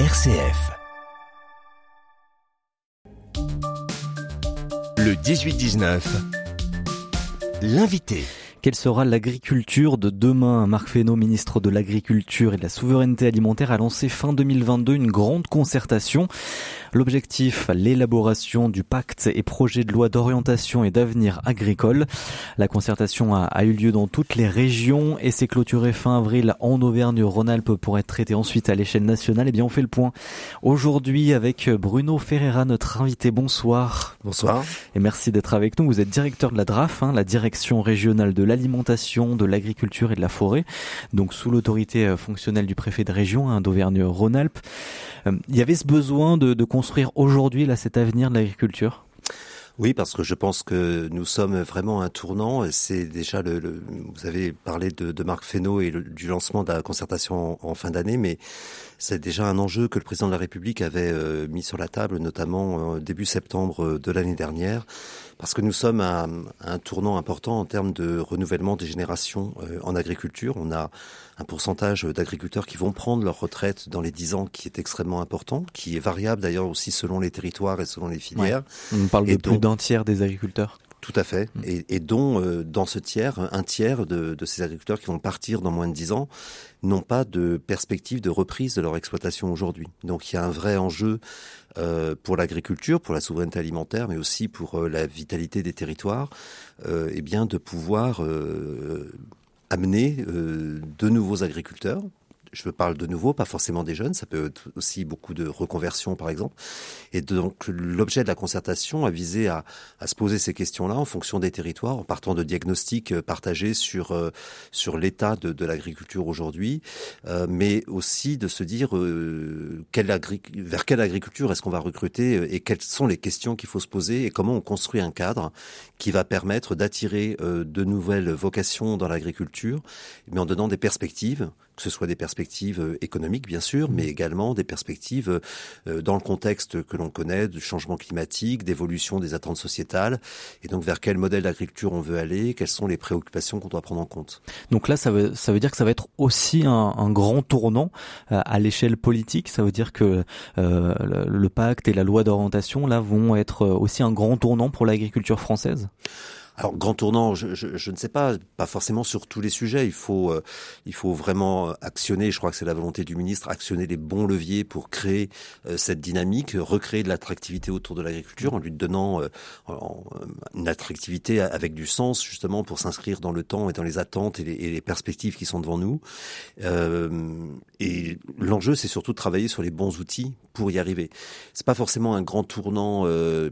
RCF. Le 18-19. L'invité. Quelle sera l'agriculture de demain? Marc Fesneau, ministre de l'Agriculture et de la Souveraineté alimentaire, a lancé fin 2022 une grande concertation. L'objectif, l'élaboration du pacte et projet de loi d'orientation et d'avenir agricole. La concertation a, eu lieu dans toutes les régions et s'est clôturée fin avril en Auvergne-Rhône-Alpes pour être traitée ensuite à l'échelle nationale. Et eh bien, on fait le point aujourd'hui avec Bruno Ferreira, notre invité. Bonsoir. Bonsoir. Et merci d'être avec nous. Vous êtes directeur de la DRAF, hein, la direction régionale de la l'alimentation, de l'agriculture et de la forêt, donc sous l'autorité euh, fonctionnelle du préfet de région hein, d'Auvergne-Rhône-Alpes. Euh, il y avait ce besoin de, de construire aujourd'hui là cet avenir de l'agriculture? Oui, parce que je pense que nous sommes vraiment un tournant. C'est déjà le, vous avez parlé de, Marc Fesneau et du lancement de la concertation en, fin d'année, mais c'est déjà un enjeu que le président de la République avait euh, mis sur la table, notamment début septembre de l'année dernière, parce que nous sommes à, un tournant important en termes de renouvellement des générations euh, en agriculture. On a un pourcentage d'agriculteurs qui vont prendre leur retraite dans les 10 ans qui est extrêmement important, qui est variable d'ailleurs aussi selon les territoires et selon les filières. On parle de plus d'un tiers des agriculteurs. Tout à fait. Mm. Et, dont, euh, dans ce tiers, un tiers de, ces agriculteurs qui vont partir dans moins de 10 ans n'ont pas de perspective de reprise de leur exploitation aujourd'hui. Donc il y a un vrai enjeu euh, pour l'agriculture, pour la souveraineté alimentaire, mais aussi pour euh, la vitalité des territoires, et bien de pouvoir amener de nouveaux agriculteurs je parle de nouveau, pas forcément des jeunes, ça peut être aussi beaucoup de reconversion par exemple. Et donc l'objet de la concertation a visé à, se poser ces questions-là en fonction des territoires, en partant de diagnostics euh, partagés sur euh, sur l'état de, l'agriculture aujourd'hui, euh, mais aussi de se dire vers quelle agriculture est-ce qu'on va recruter et quelles sont les questions qu'il faut se poser et comment on construit un cadre qui va permettre d'attirer de nouvelles vocations dans l'agriculture, mais en donnant des perspectives que ce soit des perspectives euh, économiques bien sûr, mais mmh. également des perspectives euh, dans le contexte que l'on connaît du changement climatique, d'évolution des attentes sociétales, et donc vers quel modèle d'agriculture on veut aller, quelles sont les préoccupations qu'on doit prendre en compte? Donc là, ça veut, ça veut dire que ça va être aussi un, un grand tournant euh, à l'échelle politique. Ça veut dire que euh, le pacte et la loi d'orientation là vont être aussi un grand tournant pour l'agriculture française? Alors grand tournant, je, je, je, ne sais pas, pas forcément sur tous les sujets. Il faut, euh, il faut vraiment actionner. Je crois que c'est la volonté du ministre, actionner les bons leviers pour créer euh, cette dynamique, recréer de l'attractivité autour de l'agriculture en lui donnant euh, une attractivité avec du sens justement pour s'inscrire dans le temps et dans les attentes et les, et les perspectives qui sont devant nous. et l'enjeu, c'est surtout de travailler sur les bons outils pour y arriver. C'est pas forcément un grand tournant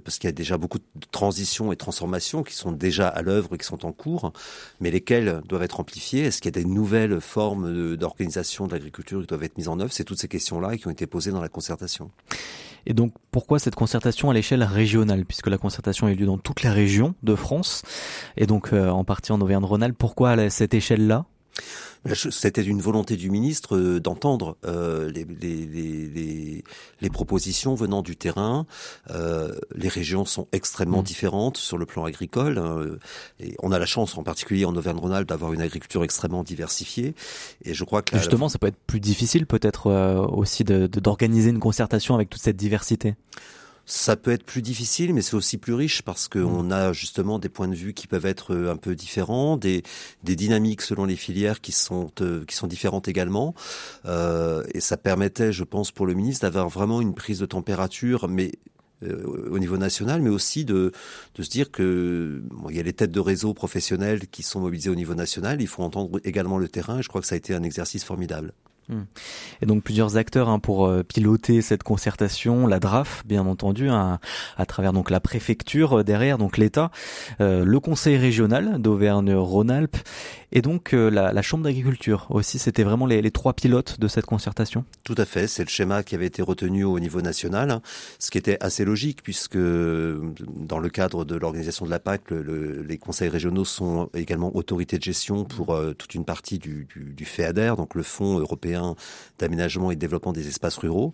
parce qu'il y a déjà beaucoup de transitions et transformations qui sont déjà déjà à l'œuvre qui sont en cours, mais lesquels doivent être amplifiés Est-ce qu'il y a des nouvelles formes d'organisation de l'agriculture qui doivent être mises en œuvre? C'est toutes ces questions-là qui ont été posées dans la concertation. Et donc, pourquoi cette concertation à l'échelle régionale? Puisque la concertation a eu lieu dans toutes les régions de France, et donc euh, en partie en Auvergne-Rhône-Alpes. Pourquoi à cette échelle-là? C'était une volonté du ministre euh, d'entendre euh, les, les, les, les, propositions venant du terrain. Euh, les régions sont extrêmement mmh. différentes sur le plan agricole. Hein, et on a la chance, en particulier en Auvergne-Rhône-Alpes, d'avoir une agriculture extrêmement diversifiée. Et je crois que justement, ça peut être plus difficile peut-être aussi d'organiser de, une concertation avec toute cette diversité. Ça peut être plus difficile, mais c'est aussi plus riche parce qu'on mmh. a justement des points de vue qui peuvent être euh, un peu différents, des, des dynamiques selon les filières qui sont euh, qui sont différentes également. Euh, et ça permettait, je pense, pour le ministre d'avoir vraiment une prise de température, mais euh, au niveau national, mais aussi de, de se dire que bon, il y a les têtes de réseau professionnels qui sont mobilisées au niveau national. Il faut entendre également le terrain. Et je crois que ça a été un exercice formidable. Hmm. Et donc plusieurs acteurs hein, pour euh, piloter cette concertation, la DRAF bien entendu, hein, à travers donc la préfecture euh, derrière, donc l'État, euh, le Conseil régional d'Auvergne-Rhône-Alpes et donc la, la, Chambre d'agriculture aussi. C'était vraiment les, trois pilotes de cette concertation. Tout à fait, c'est le schéma qui avait été retenu au niveau national, hein, ce qui était assez logique puisque dans le cadre de l'organisation de la PAC, le, les conseils régionaux sont également autorités de gestion pour toute une partie du, FEADER, donc le Fonds européen d'aménagement et de développement des espaces ruraux.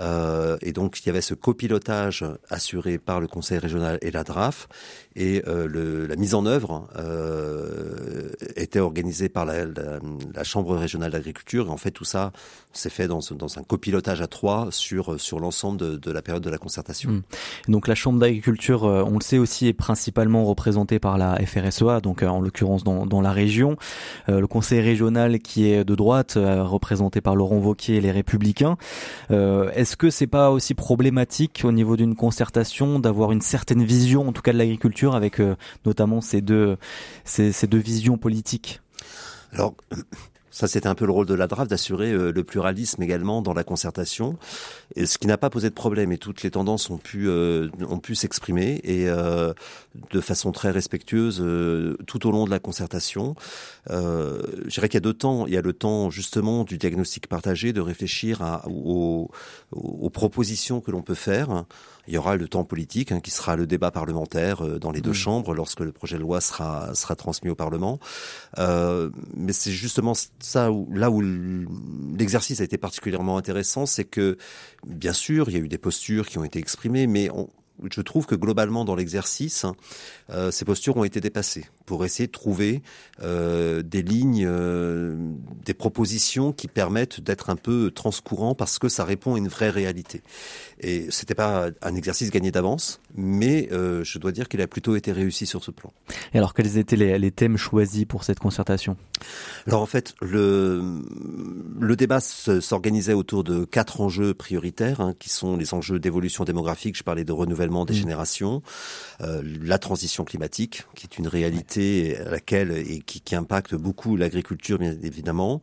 Euh, et donc, il y avait ce copilotage assuré par le Conseil régional et la DRAF. Et euh, la mise en œuvre euh, était organisé par la, Chambre régionale d'agriculture. Et en fait, tout ça s'est fait dans, un copilotage à trois sur, sur l'ensemble de, la période de la concertation. Mmh. Donc la Chambre d'agriculture, on le sait aussi, est principalement représentée par la FRSEA, donc en l'occurrence dans, la région. le conseil régional qui est de droite, représenté par Laurent Wauquiez et les Républicains. Est-ce que c'est pas aussi problématique au niveau d'une concertation d'avoir une certaine vision, en tout cas de l'agriculture, avec notamment ces deux, ces deux visions politiques Alors, ça, c'était un peu le rôle de la DRAF d'assurer euh, le pluralisme également dans la concertation, et ce qui n'a pas posé de problème. Et toutes les tendances ont pu euh, ont pu s'exprimer et euh, de façon très respectueuse tout au long de la concertation. je dirais qu'il y a deux temps. Il y a le temps justement du diagnostic partagé, de réfléchir à, aux, aux propositions que l'on peut faire. Il y aura le temps politique hein, qui sera le débat parlementaire euh, dans les deux chambres lorsque le projet de loi sera sera transmis au Parlement. Euh, mais c'est justement ça où, là où l'exercice a été particulièrement intéressant, c'est que bien sûr il y a eu des postures qui ont été exprimées, mais on, je trouve que globalement dans l'exercice, euh, ces postures ont été dépassées pour essayer de trouver euh, des lignes, euh, des propositions qui permettent d'être un peu transcourant parce que ça répond à une vraie réalité. Et c'était pas un exercice gagné d'avance, mais je dois dire qu'il a plutôt été réussi sur ce plan. Et alors quels étaient les, les thèmes choisis pour cette concertation? Alors en fait, le, le débat s'organisait autour de quatre enjeux prioritaires, hein, qui sont les enjeux d'évolution démographique. Je parlais de renouvellement des mmh. générations, euh, la transition climatique, qui est une réalité à laquelle et qui, qui impacte beaucoup l'agriculture, bien évidemment.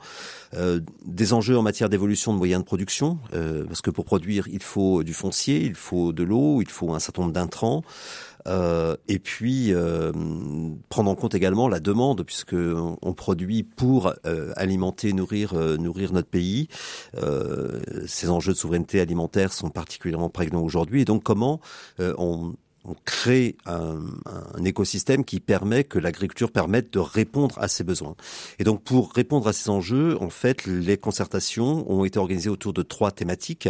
Euh, des enjeux en matière d'évolution de moyens de production, euh, parce que pour produire, il faut du foncier, il faut de l'eau, il faut un certain nombre d'intrants. Euh, et puis euh, prendre en compte également la demande puisque on, produit pour euh, alimenter, nourrir, nourrir notre pays. ces enjeux de souveraineté alimentaire sont particulièrement prégnants aujourd'hui. Et donc comment on, on crée un, un, écosystème qui permet que l'agriculture permette de répondre à ces besoins. Et donc pour répondre à ces enjeux, en fait, les concertations ont été organisées autour de trois thématiques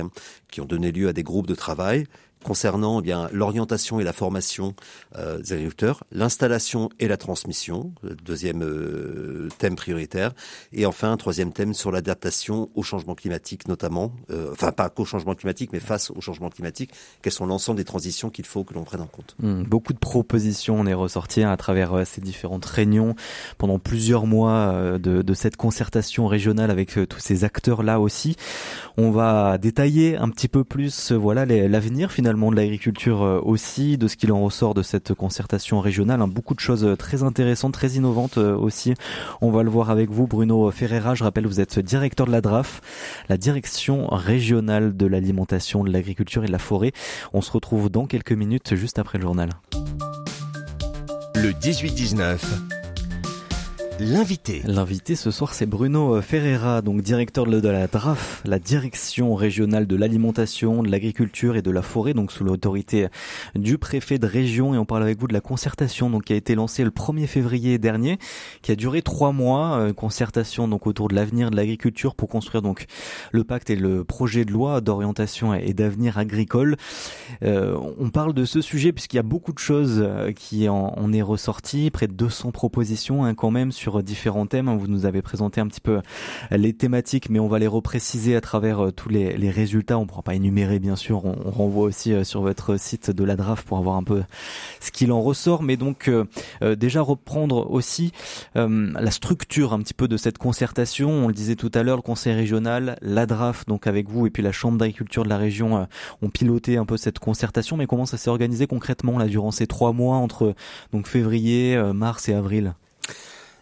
qui ont donné lieu à des groupes de travail concernant eh bien l'orientation et la formation euh, des agriculteurs, l'installation et la transmission, euh, deuxième euh, thème prioritaire, et enfin un troisième thème sur l'adaptation au changement climatique notamment, enfin pas qu'au changement climatique, mais face au changement climatique, quelles sont l'ensemble des transitions qu'il faut que l'on prenne en compte. Mmh, beaucoup de propositions on est ressorties à travers ces différentes réunions pendant plusieurs mois de, de cette concertation régionale avec tous ces acteurs là aussi. On va détailler un petit peu plus voilà l'avenir finalement de l'agriculture euh, aussi, de ce qu'il en ressort de cette concertation régionale. Hein. Beaucoup de choses euh, très intéressantes, très innovantes euh, aussi. On va le voir avec vous, Bruno Ferreira. Je rappelle, vous êtes directeur de la DRAF, la direction régionale de l'alimentation, de l'agriculture et de la forêt. On se retrouve dans quelques minutes, juste après le journal. Le 18-19 L'invité. L'invité ce soir, c'est Bruno Ferreira, donc directeur de la DRAF, la direction régionale de l'alimentation, de l'agriculture et de la forêt, donc sous l'autorité du préfet de région. Et on parle avec vous de la concertation, donc qui a été lancée le 1er février dernier, qui a duré trois mois, euh, concertation donc autour de l'avenir de l'agriculture pour construire donc le pacte et le projet de loi d'orientation et d'avenir agricole. Euh, on parle de ce sujet puisqu'il y a beaucoup de choses euh, qui en, en est ressorti, près de 200 propositions hein, quand même sur différents thèmes. Hein. Vous nous avez présenté un petit peu les thématiques, mais on va les repréciser à travers euh, tous les, résultats. On ne pourra pas énumérer, bien sûr. On, renvoie aussi euh, sur votre site de la DRAF pour avoir un peu ce qu'il en ressort. Mais donc, euh, déjà reprendre aussi la structure un petit peu de cette concertation. On le disait tout à l'heure, le conseil régional, la DRAF, donc avec vous, et puis la chambre d'agriculture de la région ont piloté un peu cette concertation. Mais comment ça s'est organisé concrètement là durant ces trois mois entre donc février, mars et avril?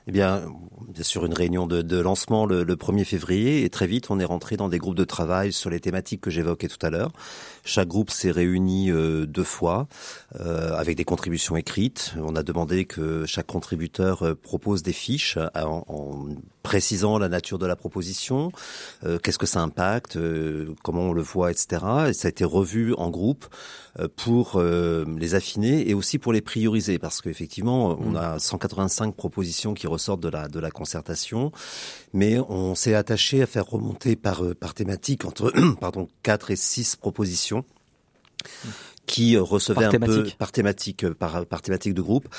Eh bien, bien sûr, une réunion de, lancement le, le, 1er février et très vite, on est rentré dans des groupes de travail sur les thématiques que j'évoquais tout à l'heure. Chaque groupe s'est réuni euh, deux fois euh, avec des contributions écrites. On a demandé que chaque contributeur euh, propose des fiches précisant la nature de la proposition, euh, qu'est-ce que ça impacte, euh, comment on le voit, etc. Et ça a été revu en groupe pour les affiner et aussi pour les prioriser parce qu'effectivement, on mmh. a 185 propositions qui ressortent de la de la concertation, mais on s'est attaché à faire remonter par par thématique entre pardon quatre et six propositions qui recevait un peu par thématique, par, par thématique de groupe,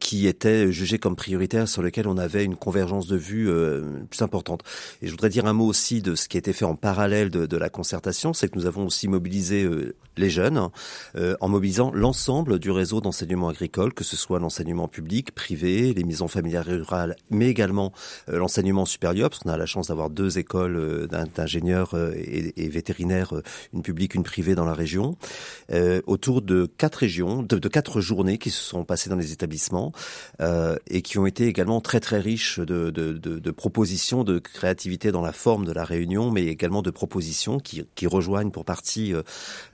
qui était jugé comme prioritaire sur lequel on avait une convergence de vues plus importante. Et je voudrais dire un mot aussi de ce qui a été fait en parallèle de, de la concertation, c'est que nous avons aussi mobilisé les jeunes en mobilisant l'ensemble du réseau d'enseignement agricole, que ce soit l'enseignement public, privé, les maisons familiales rurales, mais également l'enseignement supérieur, parce qu'on a la chance d'avoir deux écoles d'ingénieurs et, vétérinaires, une publique, une privée dans la région, autour de quatre régions, de, quatre journées qui se sont passées dans les établissements et qui ont été également très très riches de, de, de, propositions, de créativité dans la forme de la réunion, mais également de propositions qui, qui rejoignent pour partie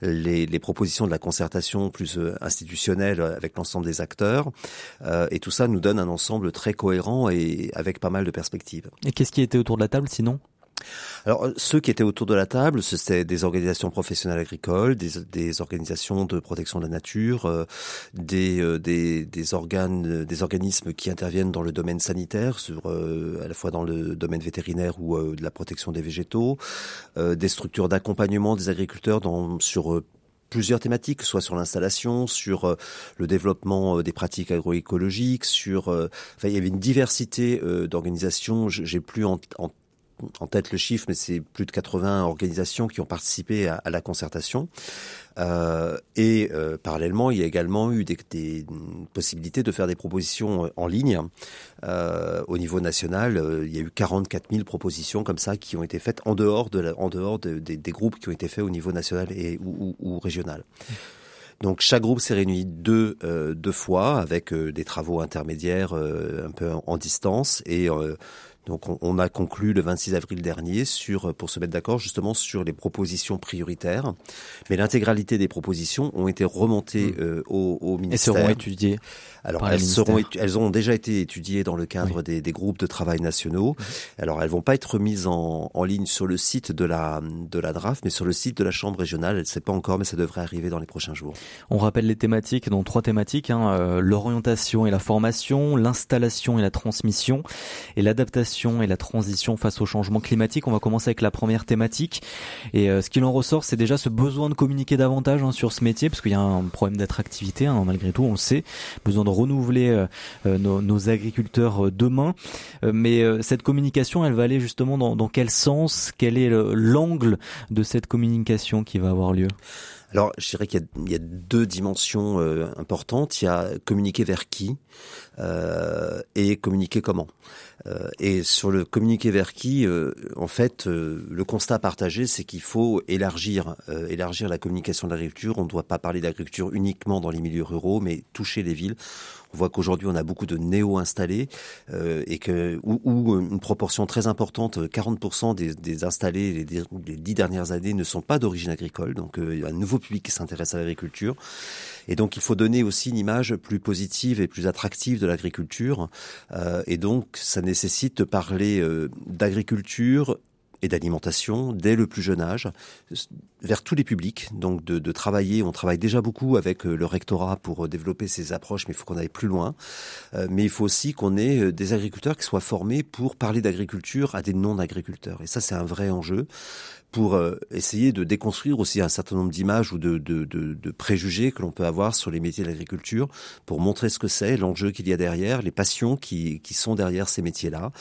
les, les propositions de la concertation plus institutionnelle avec l'ensemble des acteurs. et tout ça nous donne un ensemble très cohérent et avec pas mal de perspectives. Et qu'est-ce qui était autour de la table sinon? Alors, ceux qui étaient autour de la table, c'était des organisations professionnelles agricoles, des, organisations de protection de la nature, euh, des, euh, des, organes, des organismes qui interviennent dans le domaine sanitaire, euh, à la fois dans le domaine vétérinaire ou de la protection des végétaux, des structures d'accompagnement des agriculteurs dans, sur plusieurs thématiques, soit sur l'installation, sur le développement des pratiques agroécologiques, sur, enfin, il y avait une diversité d'organisations. J'ai plus en en tête le chiffre, mais c'est plus de 80 organisations qui ont participé à, la concertation. Euh, et euh, parallèlement, il y a également eu des, possibilités de faire des propositions en ligne. Euh, au niveau national, il y a eu 44 000 propositions comme ça qui ont été faites en dehors, de en dehors de, des groupes qui ont été faits au niveau national et, ou, régional. Donc chaque groupe s'est réuni deux, deux fois avec des travaux intermédiaires un peu en, en distance et donc on, a conclu le 26 avril dernier sur pour se mettre d'accord justement sur les propositions prioritaires. Mais l'intégralité des propositions ont été remontées mmh. euh, au, au, ministère. Et seront étudiées. Alors elles seront elles ont déjà été étudiées dans le cadre des, des, groupes de travail nationaux. Mmh. Alors elles vont pas être mises en, en, ligne sur le site de la de la DRAF, mais sur le site de la chambre régionale. Elle ne sait pas encore, mais ça devrait arriver dans les prochains jours. On rappelle les thématiques, donc trois thématiques hein, euh, l'orientation et la formation, l'installation et la transmission, et l'adaptation et la transition face au changement climatique. On va commencer avec la première thématique. Et euh, ce qu'il en ressort, c'est déjà ce besoin de communiquer davantage hein, sur ce métier, parce qu'il y a un problème d'attractivité, hein, malgré tout, on le sait. Besoin de renouveler euh, euh, nos, agriculteurs demain. mais cette communication, elle va aller justement dans, quel sens? Quel est l'angle de cette communication qui va avoir lieu? Alors, je dirais qu'il y, a deux dimensions importantes. Il y a communiquer vers qui et communiquer comment? Euh, et sur le communiquer vers qui, euh, en fait, euh, le constat partagé, c'est qu'il faut élargir, élargir la communication de l'agriculture. On ne doit pas parler d'agriculture uniquement dans les milieux ruraux, mais toucher les villes. On voit qu'aujourd'hui, on a beaucoup de néo-installés et que où, une proportion très importante, 40% des, des installés les, les, dix dernières années ne sont pas d'origine agricole. Donc, il y a un nouveau public qui s'intéresse à l'agriculture. Et donc, il faut donner aussi une image plus positive et plus attractive de l'agriculture. et donc, ça nécessite de parler euh, d'agriculture et d'alimentation dès le plus jeune âge, vers tous les publics. Donc de, travailler, on travaille déjà beaucoup avec euh, le rectorat pour euh, développer ces approches, mais il faut qu'on aille plus loin. mais il faut aussi qu'on ait des agriculteurs qui soient formés pour parler d'agriculture à des non-agriculteurs. Et ça, c'est un vrai enjeu pour euh, essayer de déconstruire aussi un certain nombre d'images ou de, de, de, de, préjugés que l'on peut avoir sur les métiers de l'agriculture, pour montrer ce que c'est, l'enjeu qu'il y a derrière, les passions qui, qui sont derrière ces métiers-là,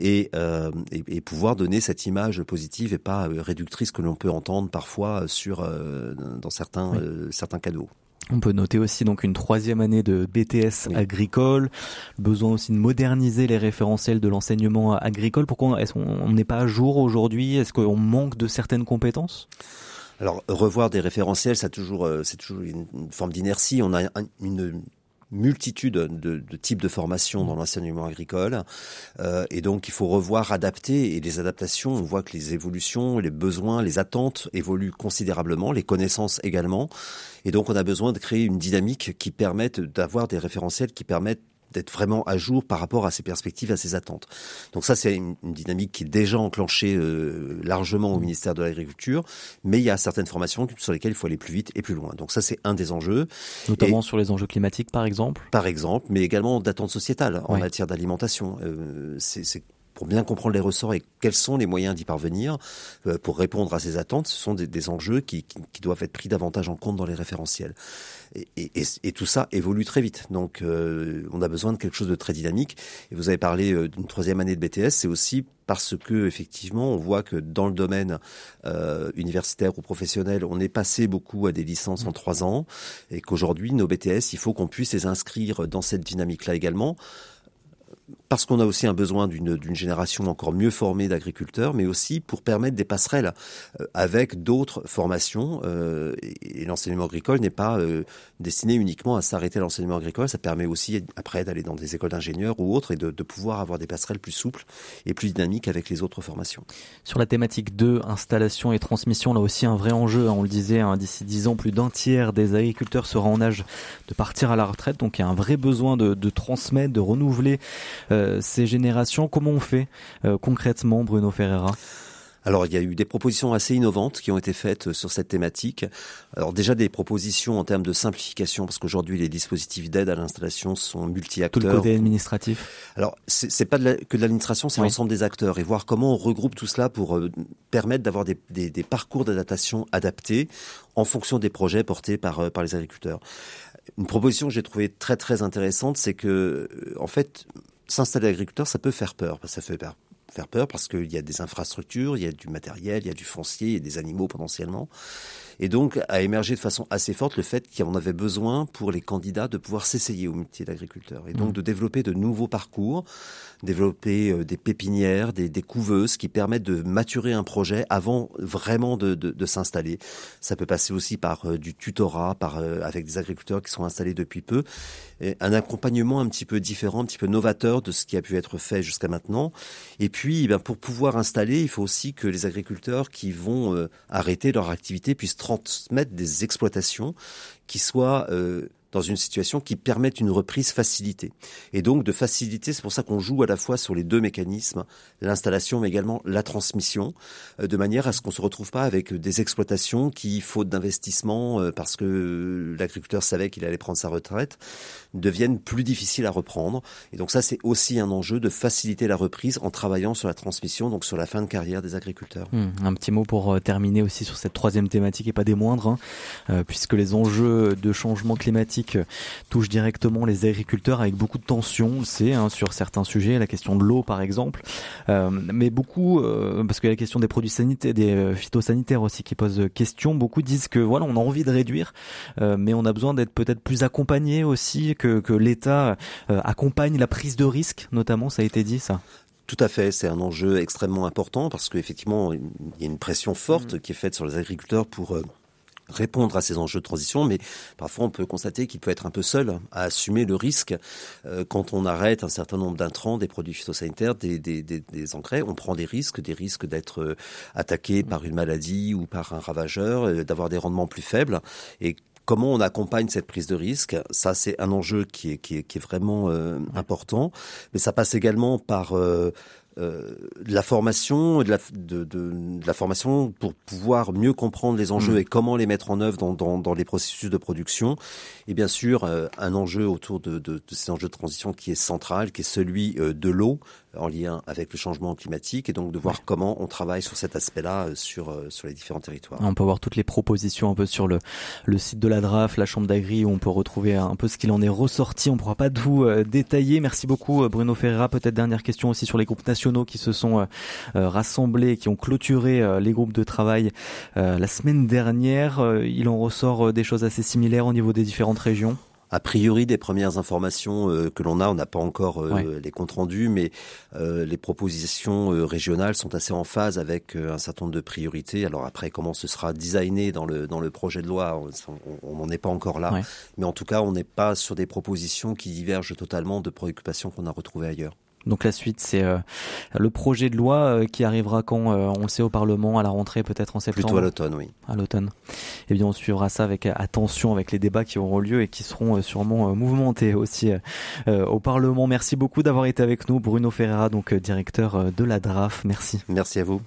et, euh, et, et, pouvoir donner cette image positive et pas euh, réductrice que l'on peut entendre parfois sur euh, dans certains certains cadeaux. On peut noter aussi donc une troisième année de BTS agricole, besoin aussi de moderniser les référentiels de l'enseignement agricole. Pourquoi est-ce qu'on n'est pas à jour aujourd'hui? Est-ce qu'on manque de certaines compétences? Alors revoir des référentiels, ça toujours, euh, c'est toujours une forme d'inertie. On a une multitude de, de, types de formations dans l'enseignement agricole. Euh, et donc, il faut revoir, adapter. Et les adaptations, on voit que les évolutions, les besoins, les attentes évoluent considérablement, les connaissances également. Et donc, on a besoin de créer une dynamique qui permette d'avoir des référentiels qui permettent d'être vraiment à jour par rapport à ses perspectives, à ses attentes. Donc ça, c'est une, dynamique qui est déjà enclenchée euh, largement au ministère de l'Agriculture, mais il y a certaines formations sur lesquelles il faut aller plus vite et plus loin. Donc ça, c'est un des enjeux. Notamment sur les enjeux climatiques, par exemple Par exemple, mais également d'attentes sociétales en matière d'alimentation. Euh, c'est pour bien comprendre les ressorts et quels sont les moyens d'y parvenir pour répondre à ces attentes. Ce sont des, des enjeux qui, qui, qui, doivent être pris davantage en compte dans les référentiels. Et, et, et tout ça évolue très vite. Donc, on a besoin de quelque chose de très dynamique. Et vous avez parlé d'une troisième année de BTS, c'est aussi parce que effectivement, on voit que dans le domaine euh, universitaire ou professionnel, on est passé beaucoup à des licences en trois ans, et qu'aujourd'hui, nos BTS, il faut qu'on puisse les inscrire dans cette dynamique-là également parce qu'on a aussi un besoin d'une génération encore mieux formée d'agriculteurs, mais aussi pour permettre des passerelles euh, avec d'autres formations. Euh, et, l'enseignement agricole n'est pas euh, destiné uniquement à s'arrêter à l'enseignement agricole, ça permet aussi après d'aller dans des écoles d'ingénieurs ou autres et de, de, pouvoir avoir des passerelles plus souples et plus dynamiques avec les autres formations. Sur la thématique 2, installation et transmission, là aussi un vrai enjeu, hein, on le disait, hein, d'ici 10 ans, plus d'un tiers des agriculteurs sera en âge de partir à la retraite, donc il y a un vrai besoin de, de transmettre, de renouveler ces générations. Comment on fait euh, concrètement, Bruno Ferreira? Alors, il y a eu des propositions assez innovantes qui ont été faites sur cette thématique. Alors déjà des propositions en termes de simplification, parce qu'aujourd'hui les dispositifs d'aide à l'installation sont multi-acteurs. Tout le côté administratif. Alors c'est pas de que de l'administration, c'est oui. l'ensemble des acteurs et voir comment on regroupe tout cela pour euh, permettre d'avoir des, des, des, parcours d'adaptation adaptés en fonction des projets portés par euh, par les agriculteurs. Une proposition que j'ai trouvée très très intéressante, c'est que en fait s'installer agriculteur, ça peut faire peur. Ça fait faire peur parce qu'il y a des infrastructures, il y a du matériel, il y a du foncier, il y a des animaux potentiellement. Et donc a émergé de façon assez forte le fait qu'on avait besoin pour les candidats de pouvoir s'essayer au métier d'agriculteur et donc mmh. de développer de nouveaux parcours, développer euh, des pépinières, des, des, couveuses qui permettent de maturer un projet avant vraiment de, de, de s'installer. Ça peut passer aussi par euh, du tutorat, par euh, avec des agriculteurs qui sont installés depuis peu, et un accompagnement un petit peu différent, un petit peu novateur de ce qui a pu être fait jusqu'à maintenant. Et puis, eh bien, pour pouvoir installer, il faut aussi que les agriculteurs qui vont euh, arrêter leur activité puissent transmettre des exploitations qui soient euh, dans une situation qui permette une reprise facilitée. Et donc de faciliter, c'est pour ça qu'on joue à la fois sur les deux mécanismes, l'installation mais également la transmission, euh, de manière à ce qu'on se retrouve pas avec des exploitations qui, faute d'investissement, euh, parce que l'agriculteur savait qu'il allait prendre sa retraite, deviennent plus difficiles à reprendre. Et donc ça, c'est aussi un enjeu de faciliter la reprise en travaillant sur la transmission, donc sur la fin de carrière des agriculteurs. Mmh, un petit mot pour terminer aussi sur cette troisième thématique et pas des moindres, hein, euh, puisque les enjeux de changement climatique touche directement les agriculteurs avec beaucoup de tensions, on le sait, hein, sur certains sujets, la question de l'eau par exemple, euh, mais beaucoup, euh, parce qu'il y a la question des produits sanitaires, des euh, phytosanitaires aussi qui posent question, beaucoup disent que voilà, on a envie de réduire, euh, mais on a besoin d'être peut-être plus accompagné aussi, que, que l'État euh, accompagne la prise de risque, notamment, ça a été dit ça. Tout à fait, c'est un enjeu extrêmement important parce qu'effectivement, il y a une pression forte mmh. qui est faite sur les agriculteurs pour répondre à ces enjeux de transition, mais parfois on peut constater qu'il peut être un peu seul à assumer le risque euh, quand on arrête un certain nombre d'intrants, des produits phytosanitaires, des, des, des, des, engrais. On prend des risques, des risques d'être euh, attaqué par une maladie ou par un ravageur, euh, d'avoir des rendements plus faibles. Et comment on accompagne cette prise de risque Ça, c'est un enjeu qui est, qui est, qui est vraiment euh, important, mais ça passe également par euh, euh, de la formation, de la, de, de, de, la formation pour pouvoir mieux comprendre les enjeux mmh. et comment les mettre en œuvre dans, dans, dans, les processus de production. Et bien sûr, euh, un enjeu autour de, de, ces enjeux de transition qui est central, qui est celui euh, de l'eau en lien avec le changement climatique et donc de voir ouais. comment on travaille sur cet aspect-là euh, sur, euh, sur les différents territoires. On peut voir toutes les propositions un peu sur le, le site de la DRAF, la Chambre d'Agri, où on peut retrouver un peu ce qu'il en est ressorti. On ne pourra pas tout euh, détailler. Merci beaucoup Bruno Ferreira. Peut-être dernière question aussi sur les groupes nationaux qui se sont euh, rassemblés, qui ont clôturé euh, les groupes de travail euh, la semaine dernière. il en ressort des choses assez similaires au niveau des différentes régions? A priori des premières informations euh, que l'on a, on n'a pas encore euh, ouais. les comptes rendus, mais euh, les propositions régionales sont assez en phase avec un certain nombre de priorités. Alors après, comment ce sera designé dans le dans le projet de loi, on n'en est pas encore là, ouais. mais en tout cas, on n'est pas sur des propositions qui divergent totalement de préoccupations qu'on a retrouvées ailleurs. Donc la suite, c'est euh, le projet de loi euh, qui arrivera quand euh, on le sait au Parlement à la rentrée, peut-être en septembre. Plutôt à l'automne, oui. À l'automne. Eh bien, on suivra ça avec attention, avec les débats qui auront lieu et qui seront sûrement mouvementés aussi au Parlement. Merci beaucoup d'avoir été avec nous, Bruno Ferreira, donc directeur de la DRAF. Merci. Merci à vous.